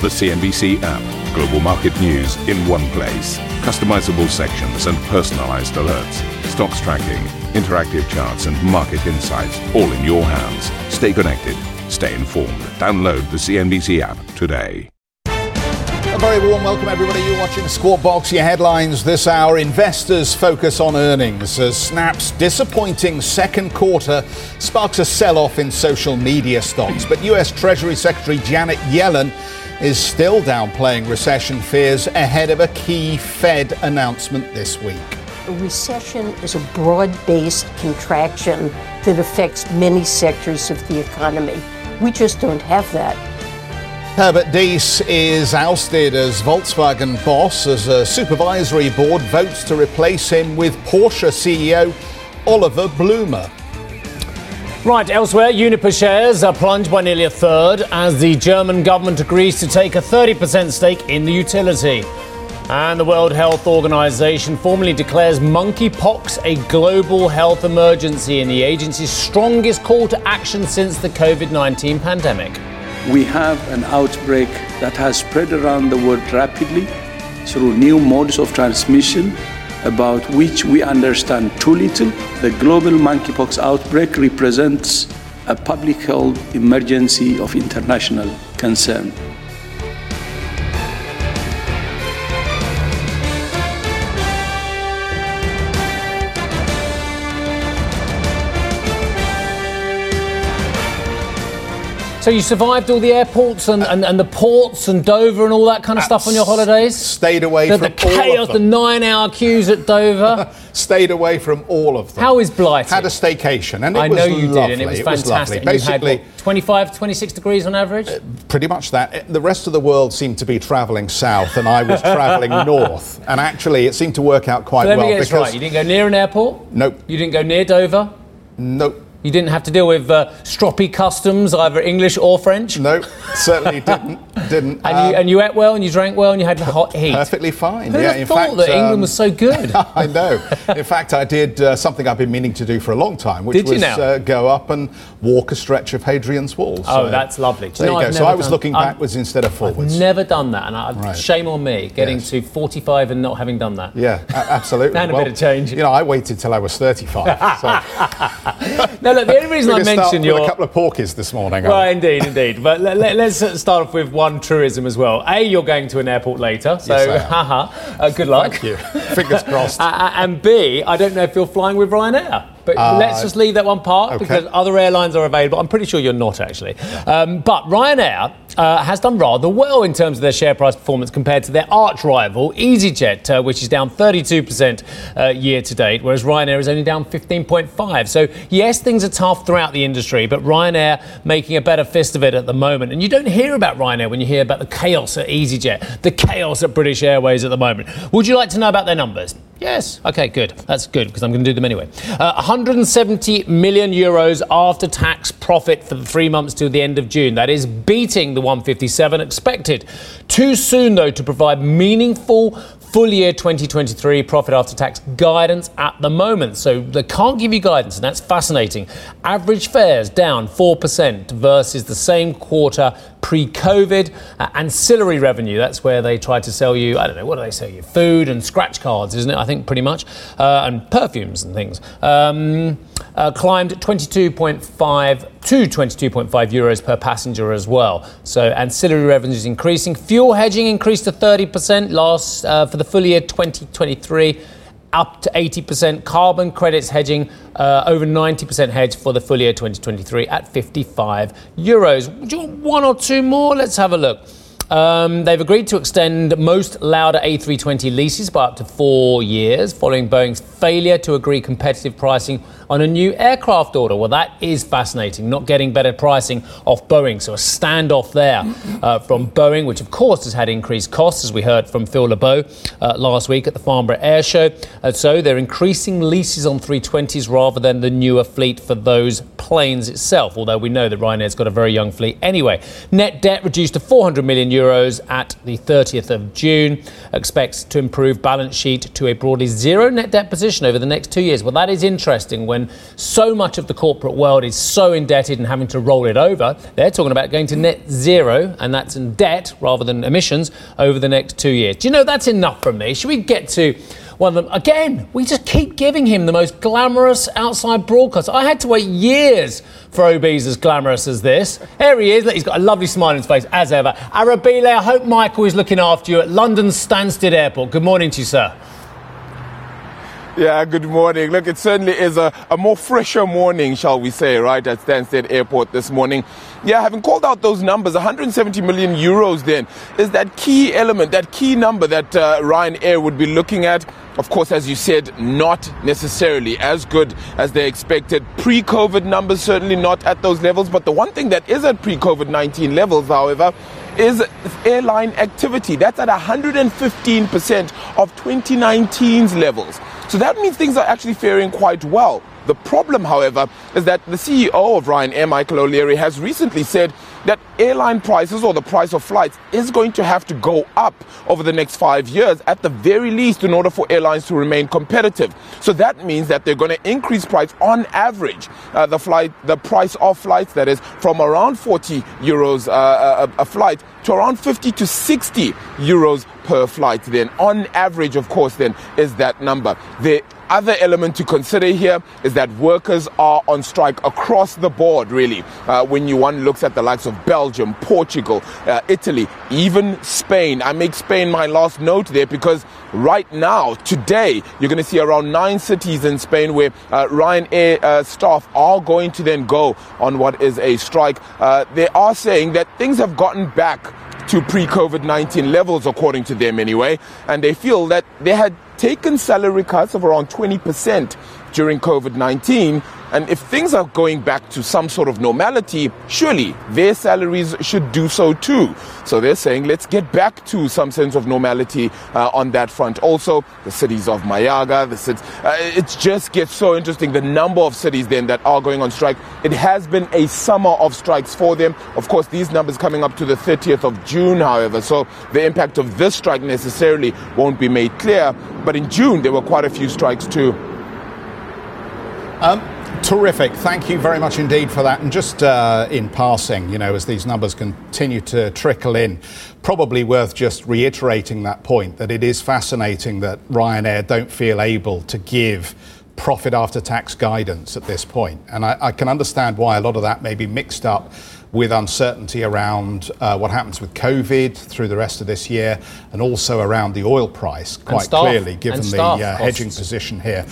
The CNBC app. Global market news in one place. Customizable sections and personalized alerts. Stocks tracking, interactive charts, and market insights all in your hands. Stay connected. Stay informed. Download the CNBC app today. A very warm welcome, everybody. You're watching Squawk Box. Your headlines this hour. Investors focus on earnings as Snap's disappointing second quarter sparks a sell off in social media stocks. But US Treasury Secretary Janet Yellen is still downplaying recession fears ahead of a key Fed announcement this week. A recession is a broad based contraction that affects many sectors of the economy. We just don't have that. Herbert Diess is ousted as Volkswagen boss as a supervisory board votes to replace him with Porsche CEO Oliver Blume. Right, elsewhere, Uniper shares are plunged by nearly a third as the German government agrees to take a 30% stake in the utility. And the World Health Organization formally declares monkeypox a global health emergency in the agency's strongest call to action since the COVID 19 pandemic. We have an outbreak that has spread around the world rapidly through new modes of transmission about which we understand too little. The global monkeypox outbreak represents a public health emergency of international concern. So you survived all the airports and, and, and the ports and Dover and all that kind of stuff on your holidays? Stayed away the, from the chaos, the nine hour queues at Dover. Stayed away from all of them. How is Blighty? Had a staycation, and it I was know you lovely. did, and it was fantastic. lovely. And you had, Basically, what, 25, 26 degrees on average? Uh, pretty much that. Uh, the rest of the world seemed to be travelling south, and I was travelling north. And actually, it seemed to work out quite So let well me get this right. You didn't go near an airport? Nope. You didn't go near Dover? nope. You didn't have to deal with uh, stroppy customs, either English or French? No, certainly didn't. Didn't. And, Um, you, and you ate well and you drank well and you had hot heat. perfectly fine. Who'd yeah, have in thought fact, that England um, was so good? I know. In fact, I did uh, something I've been meaning to do for a long time, which was? Uh, go up and walk a stretch of Hadrian's Wall. Oh, that's lovely. There know you go. So I was looking I've- backwards instead of forwards. I've never done that, and I, Right. shame on me getting Yes. to 45 and not having done that. Yeah, absolutely. And a bit of change. You know, I waited till I was 35. so No, look, the only reason I mentioned your a couple of porkies this morning. Well, aren't indeed, indeed. But let, us start off with one truism as well. A, you're going to an airport later, so Yes, haha, uh, good luck. Thank you. Fingers crossed. Uh, uh, and B, I don't know if you're flying with Ryanair. But let's just leave that one part okay. because other airlines are available. I'm pretty sure you're not actually. Um, but Ryanair uh, has done rather well in terms of their share price performance compared to their arch rival EasyJet, uh, which is down 32% uh, year to date, whereas Ryanair is only down 15.5. So yes, things are tough throughout the industry, but Ryanair making a better fist of it at the moment. And you don't hear about Ryanair when you hear about the chaos at EasyJet, the chaos at British Airways at the moment. Would you like to know about their numbers? Yes. Okay, good. That's good because I'm going to do them anyway. Uh, 170 million euros after tax profit for the three months to the end of June. That is beating the 157 expected. Too soon, though, to provide meaningful full year 2023 profit after tax guidance at the moment. So they can't give you guidance, and that's fascinating. Average fares down 4% versus the same quarter pre COVID. Uh, ancillary revenue, that's where they try to sell you, I don't know, what do they sell you? Food and scratch cards, isn't it? I think pretty much. Uh, and perfumes and things. Um, uh, climbed 22.5 to 22.5 euros per passenger as well. So ancillary revenues increasing. Fuel hedging increased to 30% last uh, for the full year 2023. Up to 80%. Carbon credits hedging uh, over 90% hedge for the full year 2023 at 55 euros. Do you want one or two more? Let's have a look. Um, they've agreed to extend most Lauda A320 leases by up to four years following Boeing's failure to agree competitive pricing on a new aircraft order. Well, that is fascinating, not getting better pricing off Boeing. So a standoff there uh, from Boeing, which of course has had increased costs, as we heard from Phil LeBeau uh, last week at the Farnborough Air Show. Uh, so they're increasing leases on 320s rather than the newer fleet for those planes itself, although we know that Ryanair's got a very young fleet anyway. Net debt reduced to 400 million euros euros at the 30th of June. Expects to improve balance sheet to a broadly zero net debt position over the next two years. Well, that is interesting when so much of the corporate world is so indebted and having to roll it over. They're talking about going to net zero, and that's in debt rather than emissions over the next two years. Do you know that's enough from me? Should we get to one of them. Again, we just keep giving him the most glamorous outside broadcast. I had to wait years for OB's as glamorous as this. Here he is. Look, He's got a lovely smile on his face, as ever. Arabile, I hope Michael is looking after you at London Stansted Airport. Good morning to you, sir. Yeah, good morning. Look, it certainly is a, a more fresher morning, shall we say, right, at Stansted Airport this morning. Yeah, having called out those numbers, 170 million euros then is that key element, that key number that uh, Ryanair would be looking at. Of course, as you said, not necessarily as good as they expected. Pre COVID numbers, certainly not at those levels. But the one thing that is at pre COVID 19 levels, however, is airline activity. That's at 115% of 2019's levels. So that means things are actually faring quite well. The problem, however, is that the CEO of Ryanair, Michael O'Leary, has recently said that airline prices or the price of flights is going to have to go up over the next five years at the very least in order for airlines to remain competitive. So that means that they're going to increase price on average. Uh, the flight, the price of flights that is from around 40 euros uh, a, a flight to around 50 to 60 euros per flight then on average of course then is that number the other element to consider here is that workers are on strike across the board, really. Uh, when you one looks at the likes of Belgium, Portugal, uh, Italy, even Spain. I make Spain my last note there because right now, today, you're going to see around nine cities in Spain where uh, Ryanair uh, staff are going to then go on what is a strike. Uh, they are saying that things have gotten back to pre COVID 19 levels, according to them anyway. And they feel that they had taken salary cuts of around 20% during COVID 19 and if things are going back to some sort of normality, surely their salaries should do so too. So they're saying, let's get back to some sense of normality uh, on that front. Also, the cities of Málaga, the cities, uh, it just gets so interesting. The number of cities then that are going on strike. It has been a summer of strikes for them. Of course, these numbers coming up to the 30th of June, however. So the impact of this strike necessarily won't be made clear. But in June, there were quite a few strikes too. Um, Terrific. Thank you very much indeed for that. And just uh, in passing, you know, as these numbers continue to trickle in, probably worth just reiterating that point that it is fascinating that Ryanair don't feel able to give profit after tax guidance at this point. And I, I can understand why a lot of that may be mixed up with uncertainty around uh, what happens with COVID through the rest of this year and also around the oil price, quite clearly, given the uh, hedging position here.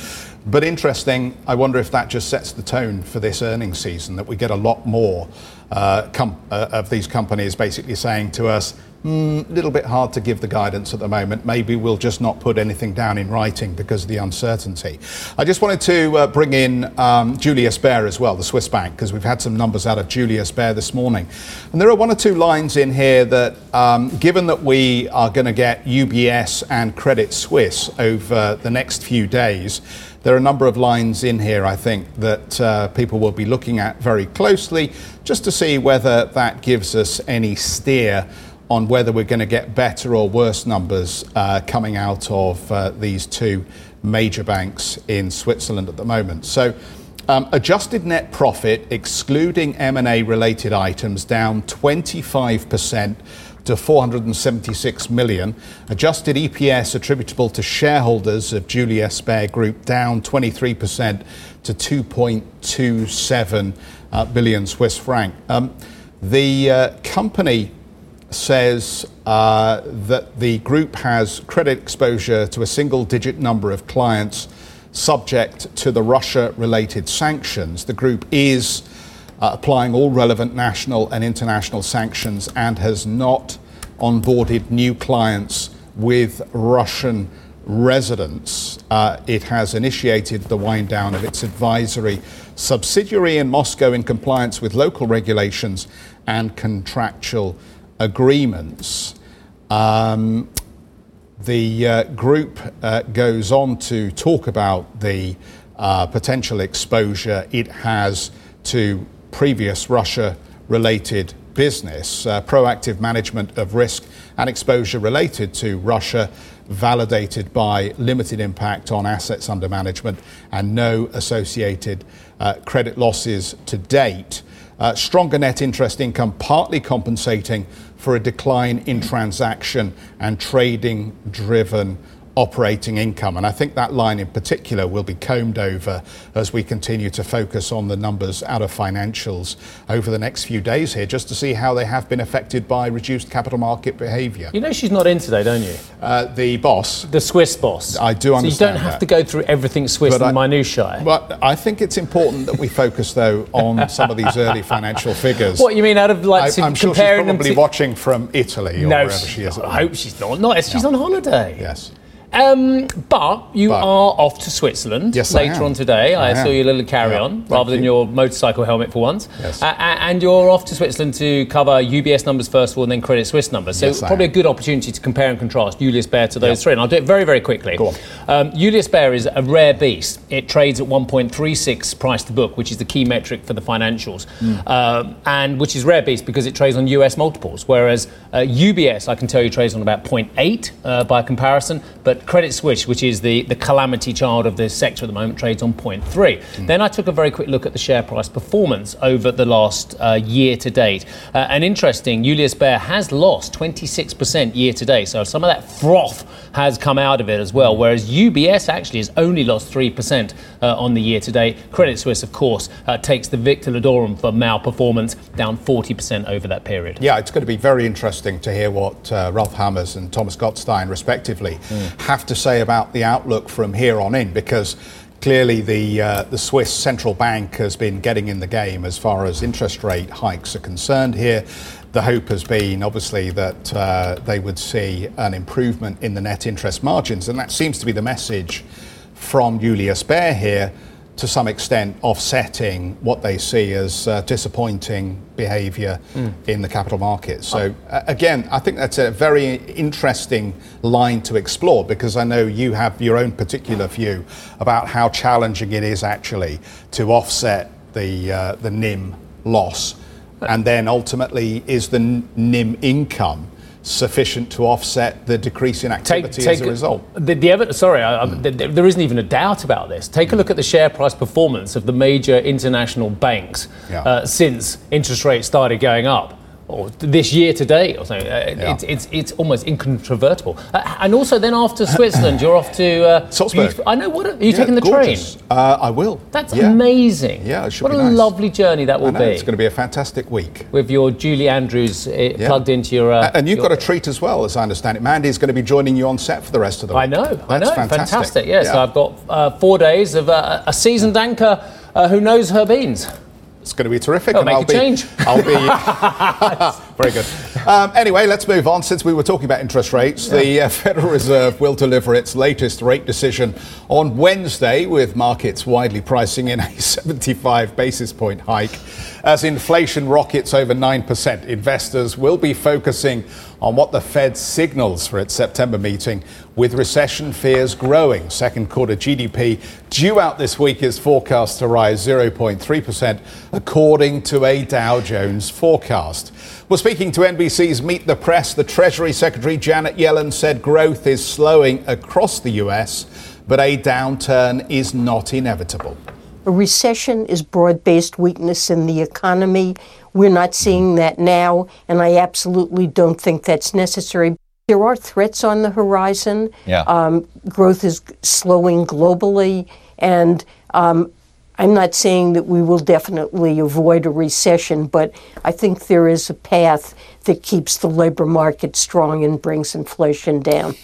But interesting, I wonder if that just sets the tone for this earnings season, that we get a lot more uh, com- uh, of these companies basically saying to us, a mm, little bit hard to give the guidance at the moment. Maybe we'll just not put anything down in writing because of the uncertainty. I just wanted to uh, bring in um, Julius Baer as well, the Swiss bank, because we've had some numbers out of Julius Baer this morning. And there are one or two lines in here that, um, given that we are going to get UBS and Credit Suisse over the next few days, there are a number of lines in here, I think, that uh, people will be looking at very closely just to see whether that gives us any steer on whether we're going to get better or worse numbers uh, coming out of uh, these two major banks in Switzerland at the moment. So, um, adjusted net profit, excluding M&A related items, down 25 percent to 476 million. Adjusted EPS attributable to shareholders of Julius Baer Group down 23% to 2.27 uh, billion Swiss franc. Um, the uh, company says uh, that the group has credit exposure to a single digit number of clients subject to the Russia related sanctions. The group is uh, applying all relevant national and international sanctions and has not onboarded new clients with Russian residents. Uh, it has initiated the wind down of its advisory subsidiary in Moscow in compliance with local regulations and contractual agreements. Um, the uh, group uh, goes on to talk about the uh, potential exposure it has to previous Russia related business. Uh, proactive management of risk and exposure related to Russia, validated by limited impact on assets under management and no associated uh, credit losses to date. Uh, stronger net interest income partly compensating for a decline in transaction and trading driven operating income. And I think that line in particular will be combed over as we continue to focus on the numbers out of financials over the next few days here, just to see how they have been affected by reduced capital market behaviour. You know she's not in today, don't you? Uh, the boss. The Swiss boss. I do understand. So you don't have that. to go through everything Swiss But and I- minutiae. But I think it's important that we focus, though, on some of these early financial figures. what you mean out of like I, I'm sure she's probably to? watching from Italy or no, wherever she is. I hope she's not. Not she's on holiday. Yes. Um, but you But- are off to Switzerland Yes, later on today. I, I saw your little carry on thank rather than you. your motorcycle helmet for once. Yes. Uh, and you're off to Switzerland to cover UBS numbers first of all and then Credit Suisse numbers. So Yes, probably a good opportunity to compare and contrast Julius Baer to those Yep. three. And I'll do it very, very quickly. Go on. Um, Julius Baer is a rare beast. It trades at 1.36 price to book, which is the key metric for the financials, Hmm. um, and which is rare beast because it trades on US multiples. Whereas uh, UBS, I can tell you, trades on about 0.8 uh, by comparison, but Credit Suisse, which is the, the calamity child of the sector at the moment, trades on 0.3. Then I took a very quick look at the share price performance over the last uh, year to date. Uh, and interesting, Julius Baer has lost 26% year to date. So some of that froth has come out of it as well. Whereas UBS actually has only lost 3% uh, on the year to date. Credit Suisse, of course, uh, takes the Victor Ludorum for malperformance, down 40% over that period. Yeah, it's going to be very interesting to hear what uh, Ralph Hamers and Thomas Gottstein, respectively, have to say about the outlook from here on in, because clearly the uh, the Swiss central bank has been getting in the game as far as interest rate hikes are concerned. Here, the hope has been obviously that uh, they would see an improvement in the net interest margins, and that seems to be the message from Julius Baer here to some extent offsetting what they see as uh, disappointing behaviour in the capital markets. So, uh, again, I think that's a very interesting line to explore because I know you have your own particular view about how challenging it is actually to offset the, uh, the NIM loss. And then ultimately, is the NIM income sufficient to offset the decrease in activity as a result? The, the evi- sorry, I, I, th- th- there isn't even a doubt about this. Take a look at the share price performance of the major international banks Yeah. uh, since interest rates started going up. Or this year to date, or something. Uh, Yeah. it's, it's, it's almost incontrovertible. Uh, and also, then after Switzerland, you're off to. Uh, Salzburg. I know. What are, are you Yeah, taking the gorgeous. train? Uh, I will. That's Yeah. amazing. Yeah, it should What be a nice. lovely journey that will be. it's going to be a fantastic week. with your Julie Andrews uh, plugged into your. Uh, and you've your- got a treat as well, as I understand it. Mandy's going to be joining you on set for the rest of the week. I know, I know, fantastic. Yes, Yeah. So I've got uh, four days of uh, a seasoned anchor uh, who knows her beans. It's going to be terrific. Oh, and make I'll a be, change. I'll be very good. Um, anyway, let's move on. Since we were talking about interest rates, the uh, Federal Reserve will deliver its latest rate decision on Wednesday, with markets widely pricing in a 75 basis point hike. As inflation rockets over 9%, investors will be focusing on what the Fed signals for its September meeting, with recession fears growing. Second quarter GDP due out this week is forecast to rise 0.3%, according to a Dow Jones forecast. Well, speaking to NBC's Meet the Press, the Treasury Secretary Janet Yellen said growth is slowing across the US, but a downturn is not inevitable. A recession is broad based weakness in the economy. We're not seeing that now, and I absolutely don't think that's necessary. There are threats on the horizon. Yeah. Um, growth is slowing globally, and um, I'm not saying that we will definitely avoid a recession, but I think there is a path that keeps the labor market strong and brings inflation down.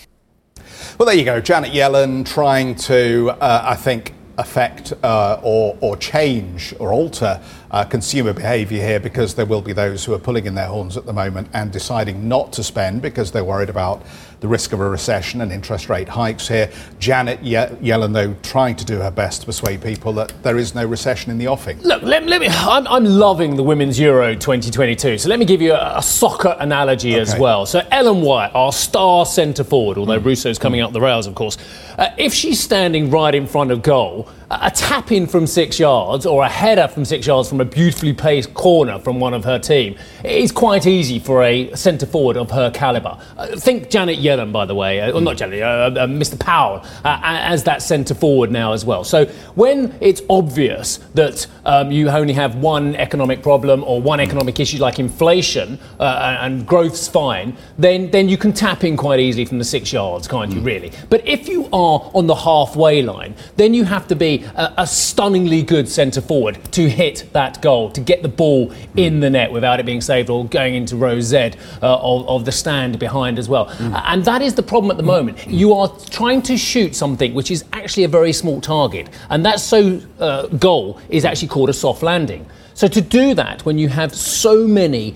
Well, there you go. Janet Yellen trying to, uh, I think, affect uh, or, or change or alter uh, consumer behaviour here because there will be those who are pulling in their horns at the moment and deciding not to spend because they're worried about the risk of a recession and interest rate hikes here. Janet Ye- Yellen, though, trying to do her best to persuade people that there is no recession in the offing. Look, let, let me. I'm, I'm loving the Women's Euro 2022. So let me give you a, a soccer analogy as well. So Ellen White, our star centre forward, although Russo's coming up the rails, of course, uh, if she's standing right in front of goal, a tap in from six yards or a header from six yards from a beautifully placed corner from one of her team is quite easy for a centre forward of her calibre. Uh, think Janet Yellen, by the way, uh, or not Janet, uh, uh Mr. Powell, uh, as that centre forward now as well. So when it's obvious that um, you only have one economic problem or one economic issue like inflation uh, and growth's fine, then, then you can tap in quite easily from the six yards, can't you, mm. really? But if you are on the halfway line, then you have to be a, a stunningly good centre forward to hit that goal, to get the ball in the net without it being saved or going into row Z uh, of, of, the stand behind as well. Mm. And that is the problem at the moment. You are trying to shoot something which is actually a very small target, and that so uh, goal is actually called a soft landing. So to do that, when you have so many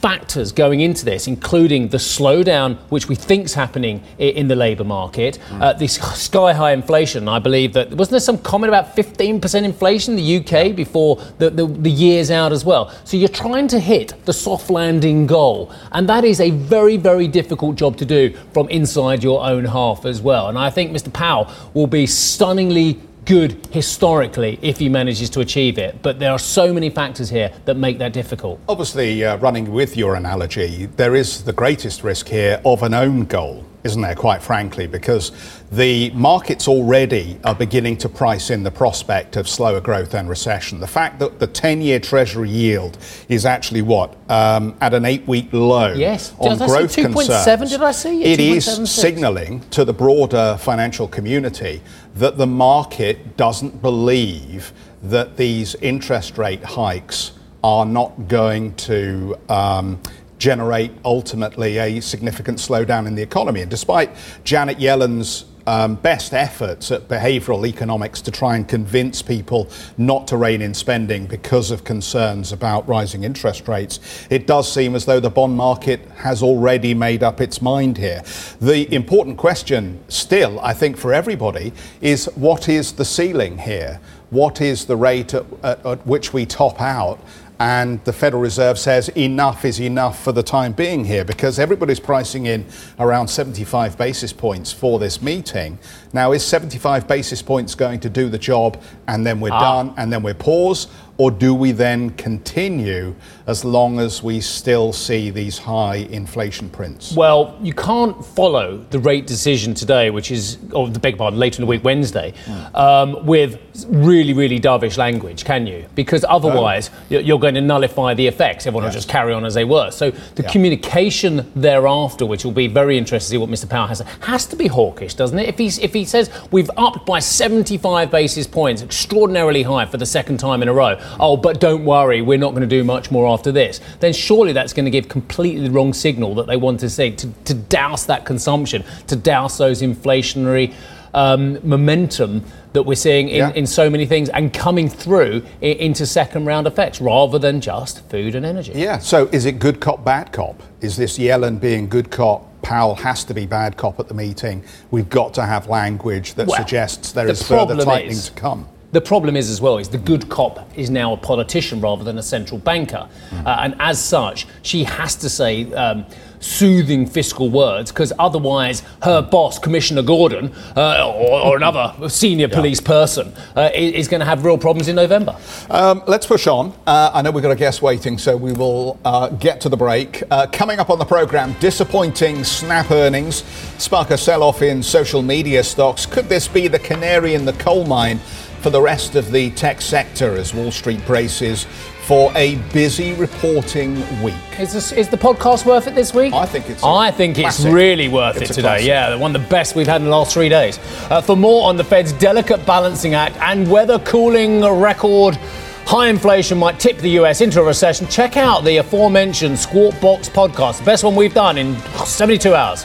factors going into this, including the slowdown, which we think is happening in the labour market, mm. uh, this sky high inflation. I believe that wasn't there some comment about 15% inflation in the UK before the, the, the year's out as well. So you're trying to hit the soft landing goal, and that is a very, very difficult job to do from inside your own half as well. And I think Mr. Powell will be stunningly good historically if he manages to achieve it. But there are so many factors here that make that difficult. Obviously, uh, running with your analogy, there is the greatest risk here of an own goal isn't there, quite frankly, because the markets already are beginning to price in the prospect of slower growth and recession. The fact that the 10 year Treasury yield is actually what? Um, at an eight week low yes. on did growth I concerns. 2.7 did I see? It? It is signalling to the broader financial community that the market doesn't believe that these interest rate hikes are not going to. Um, generate ultimately a significant slowdown in the economy. And despite Janet Yellen's um, best efforts at behavioral economics to try and convince people not to rein in spending because of concerns about rising interest rates, it does seem as though the bond market has already made up its mind here. The important question, still, I think, for everybody is what is the ceiling here? What is the rate at, at, at which we top out? And the Federal Reserve says enough is enough for the time being here because everybody's pricing in around 75 basis points for this meeting. Now, is 75 basis points going to do the job and then we're ah. done and then we pause? Or do we then continue as long as we still see these high inflation prints? Well, you can't follow the rate decision today, which is, or the big pardon, later in the week, Wednesday, mm. um, with really, really dovish language, can you? Because otherwise, oh. you're going to nullify the effects. Everyone yes. will just carry on as they were. So the yeah. communication thereafter, which will be very interesting to see what Mr. Powell has, has to be hawkish, doesn't it? If, he's, if he says we've upped by 75 basis points, extraordinarily high for the second time in a row, oh, but don't worry, we're not going to do much more after this, then surely that's going to give completely the wrong signal that they want to say to, to douse that consumption, to douse those inflationary um, momentum that we're seeing in, yeah. in so many things and coming through in, into second round effects rather than just food and energy. Yeah, so is it good cop, bad cop? Is this Yellen being good cop? Powell has to be bad cop at the meeting. We've got to have language that well, suggests there the is further tightening is, to come. The problem is, as well, is the good cop is now a politician rather than a central banker. Mm. Uh, and as such, she has to say um, soothing fiscal words because otherwise her boss, Commissioner Gordon, uh, or, or, another senior yeah. police person, uh, is, is going to have real problems in November. Um, let's push on. Uh, I know we've got a guest waiting, so we will uh, get to the break. Uh, coming up on the programme, disappointing Snap earnings spark a sell off in social media stocks. Could this be the canary in the coal mine? For the rest of the tech sector as Wall Street braces for a busy reporting week. Is, this, is the podcast worth it this week? I think it's. I think classic. it's really worth it's it today. Classic. Yeah, one of the best we've had in the last three days. Uh, for more on the Fed's delicate balancing act and whether cooling record. High inflation might tip the US into a recession. Check out the aforementioned Squawk Box podcast, the best one we've done in 72 hours.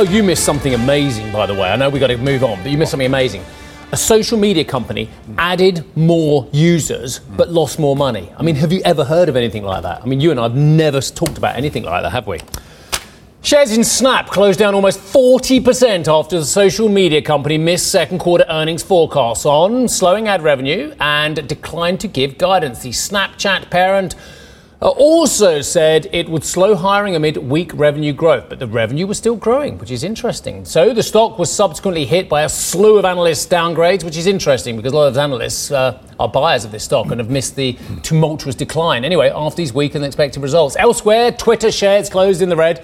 Oh, you missed something amazing, by the way. I know we've got to move on, but you missed something amazing. A social media company added more users but lost more money. I mean, have you ever heard of anything like that? I mean, you and I have never talked about anything like that, have we? Shares in Snap closed down almost 40% after the social media company missed second quarter earnings forecasts on slowing ad revenue and declined to give guidance. The Snapchat parent also said it would slow hiring amid weak revenue growth, but the revenue was still growing, which is interesting. So the stock was subsequently hit by a slew of analyst downgrades, which is interesting because a lot of analysts uh, are buyers of this stock and have missed the tumultuous decline. Anyway, after these weaker than expected results. Elsewhere, Twitter shares closed in the red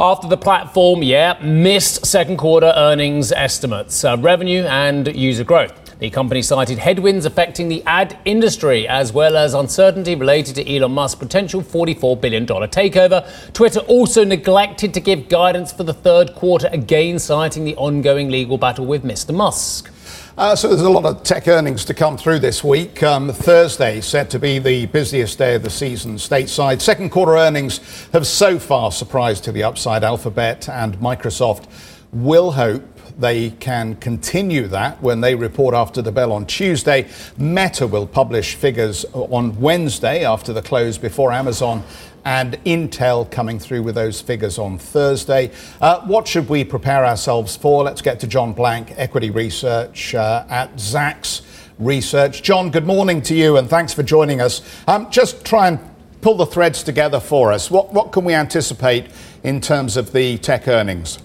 after the platform, yeah, missed second quarter earnings estimates, uh, revenue and user growth. The company cited headwinds affecting the ad industry as well as uncertainty related to Elon Musk's potential $44 billion takeover. Twitter also neglected to give guidance for the third quarter, again citing the ongoing legal battle with Mr. Musk. Uh, so there's a lot of tech earnings to come through this week. Um, Thursday set to be the busiest day of the season stateside. Second quarter earnings have so far surprised to the upside. Alphabet and Microsoft will hope they can continue that when they report after the bell on Tuesday. Meta will publish figures on Wednesday after the close before Amazon and Intel coming through with those figures on Thursday. Uh, what should we prepare ourselves for? Let's get to John Blank, equity research uh, at Zacks Research. John, good morning to you and thanks for joining us. Um, just try and pull the threads together for us. What, what can we anticipate in terms of the tech earnings?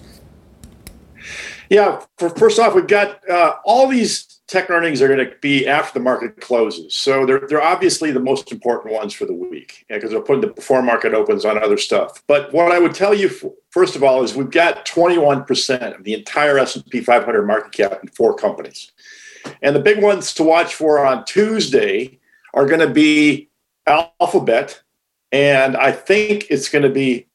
Yeah, for, first off, we've got uh, all these tech earnings are going to be after the market closes. So they're, they're obviously the most important ones for the week because yeah, they're putting the before market opens on other stuff. But what I would tell you, first of all, is we've got 21% of the entire S&P 500 market cap in four companies. And the big ones to watch for on Tuesday are going to be Alphabet, and I think it's going to be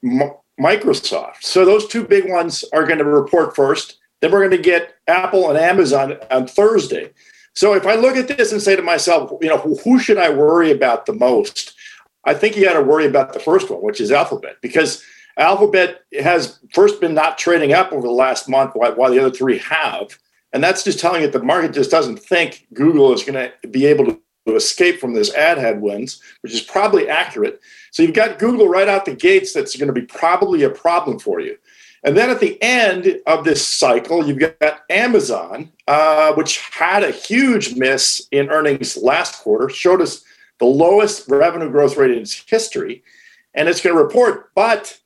Microsoft. So those two big ones are going to report first. Then we're going to get Apple and Amazon on Thursday. So if I look at this and say to myself, you know, who should I worry about the most? I think you got to worry about the first one, which is Alphabet, because Alphabet has first been not trading up over the last month while, the other three have. And that's just telling you that the market just doesn't think Google is going to be able to escape from this ad headwinds, which is probably accurate. So you've got Google right out the gates that's going to be probably a problem for you. And then at the end of this cycle, you've got Amazon, uh, which had a huge miss in earnings last quarter, showed us the lowest revenue growth rate in its history, and it's going to report. But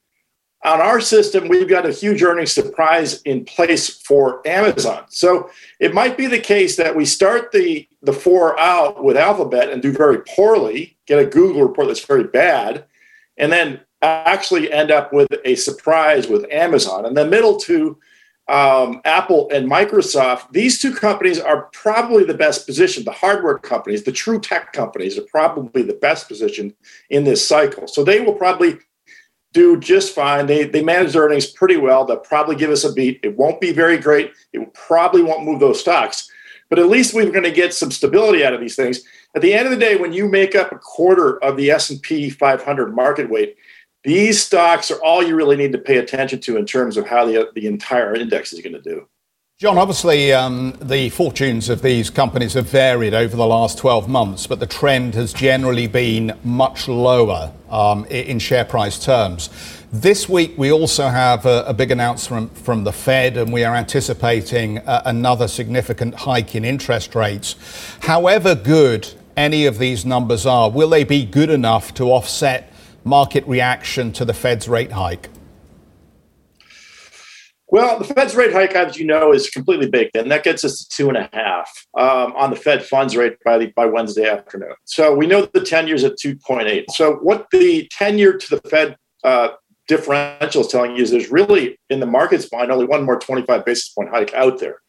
on our system, we've got a huge earnings surprise in place for Amazon. So it might be the case that we start the, the four out with Alphabet and do very poorly, get a Google report that's very bad, and then actually end up with a surprise with Amazon. In the middle two, um, Apple and Microsoft, these two companies are probably the best positioned. The hardware companies, the true tech companies, are probably the best positioned in this cycle. So they will probably do just fine. They, they manage their earnings pretty well. They'll probably give us a beat. It won't be very great. It probably won't move those stocks. But at least we're going to get some stability out of these things. At the end of the day, when you make up a quarter of the S&P 500 market weight, these stocks are all you really need to pay attention to in terms of how the, the entire index is going to do. John, obviously, um, the fortunes of these companies have varied over the last 12 months, but the trend has generally been much lower um, in share price terms. This week, we also have a, a, big announcement from the Fed, and we are anticipating another significant hike in interest rates. However good any of these numbers are, will they be good enough to offset market reaction to the Fed's rate hike? Well, the Fed's rate hike, as you know, is completely baked in. That gets us to two and a half um, on the Fed funds rate by the, by Wednesday afternoon. So we know the ten years at two point eight. So what the ten year to the Fed uh, differential is telling you is there's really in the market's mind only one more twenty five basis point hike out there.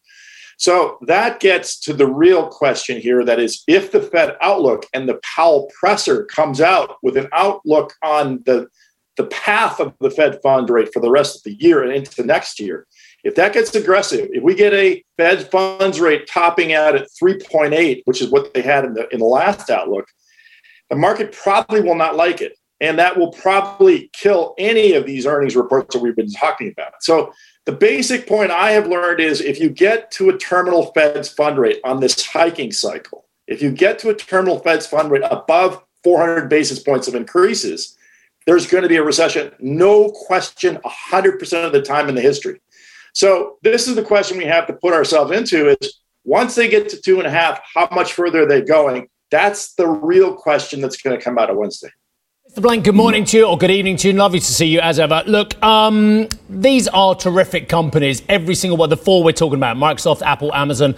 So that gets to the real question here that is, if the Fed outlook and the Powell presser comes out with an outlook on the, the path of the Fed fund rate for the rest of the year and into next year, if that gets aggressive, if we get a Fed funds rate topping out at 3.8, which is what they had in the, in the last outlook, the market probably will not like it. And that will probably kill any of these earnings reports that we've been talking about. So the basic point I have learned is if you get to a terminal Fed's fund rate on this hiking cycle, if you get to a terminal Fed's fund rate above 400 basis points of increases, there's going to be a recession, no question, 100% of the time in the history. So this is the question we have to put ourselves into is once they get to two and a half, how much further are they going? That's the real question that's going to come out of Wednesday. Mr. Blank, good morning to you or good evening to you. Lovely to see you as ever. Look, um, these are terrific companies. Every single one, the four we're talking about Microsoft, Apple, Amazon,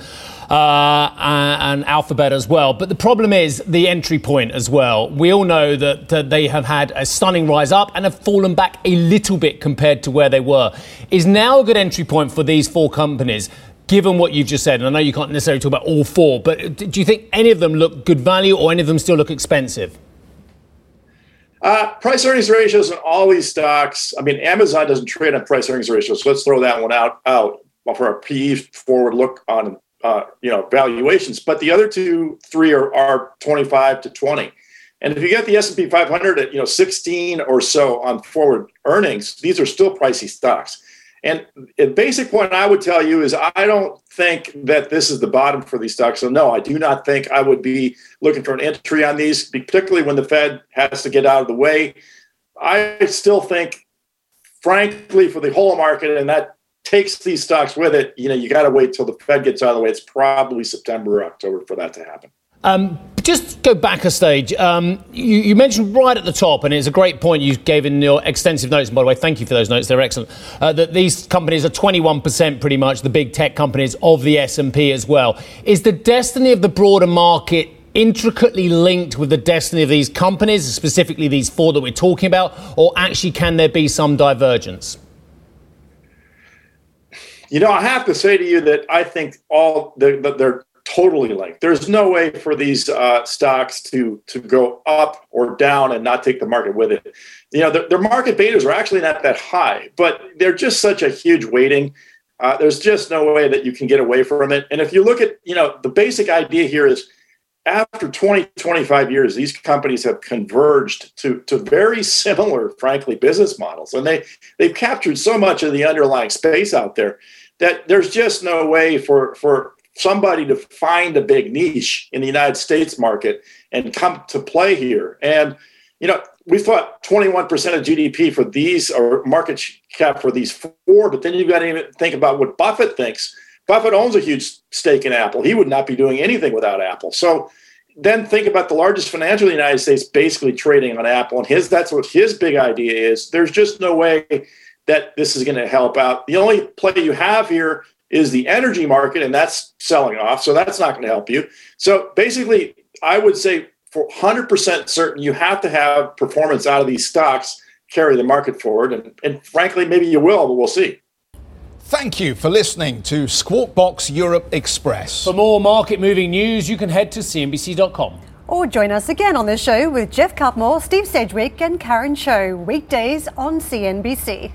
uh, and Alphabet as well. But the problem is the entry point as well. We all know that, that they have had a stunning rise up and have fallen back a little bit compared to where they were. Is now a good entry point for these four companies? Given what you've just said, and I know you can't necessarily talk about all four, but do you think any of them look good value or any of them still look expensive? Uh, price earnings ratios in all these stocks. I mean, Amazon doesn't trade on price earnings ratios, so let's throw that one out out for a PE forward look on uh, you know valuations. But the other two, three are, are 25 to 20. And if you get the S&P 500 at you know 16 or so on forward earnings, these are still pricey stocks. And the basic point I would tell you is I don't think that this is the bottom for these stocks. So no, I do not think I would be looking for an entry on these, particularly when the Fed has to get out of the way. I still think, frankly, for the whole market, and that takes these stocks with it, you know, you got to wait till the Fed gets out of the way. It's probably September or October for that to happen. Um, just go back a stage. Um, you, you, mentioned right at the top, and it's a great point you gave in your extensive notes. And by the way, thank you for those notes; they're excellent. Uh, that these companies are 21% pretty much the big tech companies of the S&P as well. Is the destiny of the broader market intricately linked with the destiny of these companies, specifically these four that we're talking about, or actually can there be some divergence? You know, I have to say to you that I think all the, the, they're totally linked. There's no way for these uh, stocks to to go up or down and not take the market with it. You know, their, their market betas are actually not that high, but they're just such a huge weighting. Uh, there's just no way that you can get away from it. And if you look at, you know, the basic idea here is after 20, 25 years, these companies have converged to, to very similar, frankly, business models. And they, they've captured so much of the underlying space out there that there's just no way for, for somebody to find a big niche in the United States market and come to play here. And, you know, we thought 21% of GDP for these or market cap for these four, but then you've got to even think about what Buffett thinks. Buffett owns a huge stake in Apple. He would not be doing anything without Apple. So then think about the largest financial in the United States basically trading on Apple. And his that's what his big idea is. There's just no way that this is going to help out. The only play you have here is the energy market, and that's selling off. So that's not going to help you. So basically, I would say for 100% certain, you have to have performance out of these stocks carry the market forward. And, and frankly, maybe you will, but we'll see. Thank you for listening to Squawk Box Europe Express. For more market moving news, you can head to CNBC.com. Or join us again on the show with Geoff Cutmore, Steve Sedgwick, and Karen Tso, weekdays on CNBC.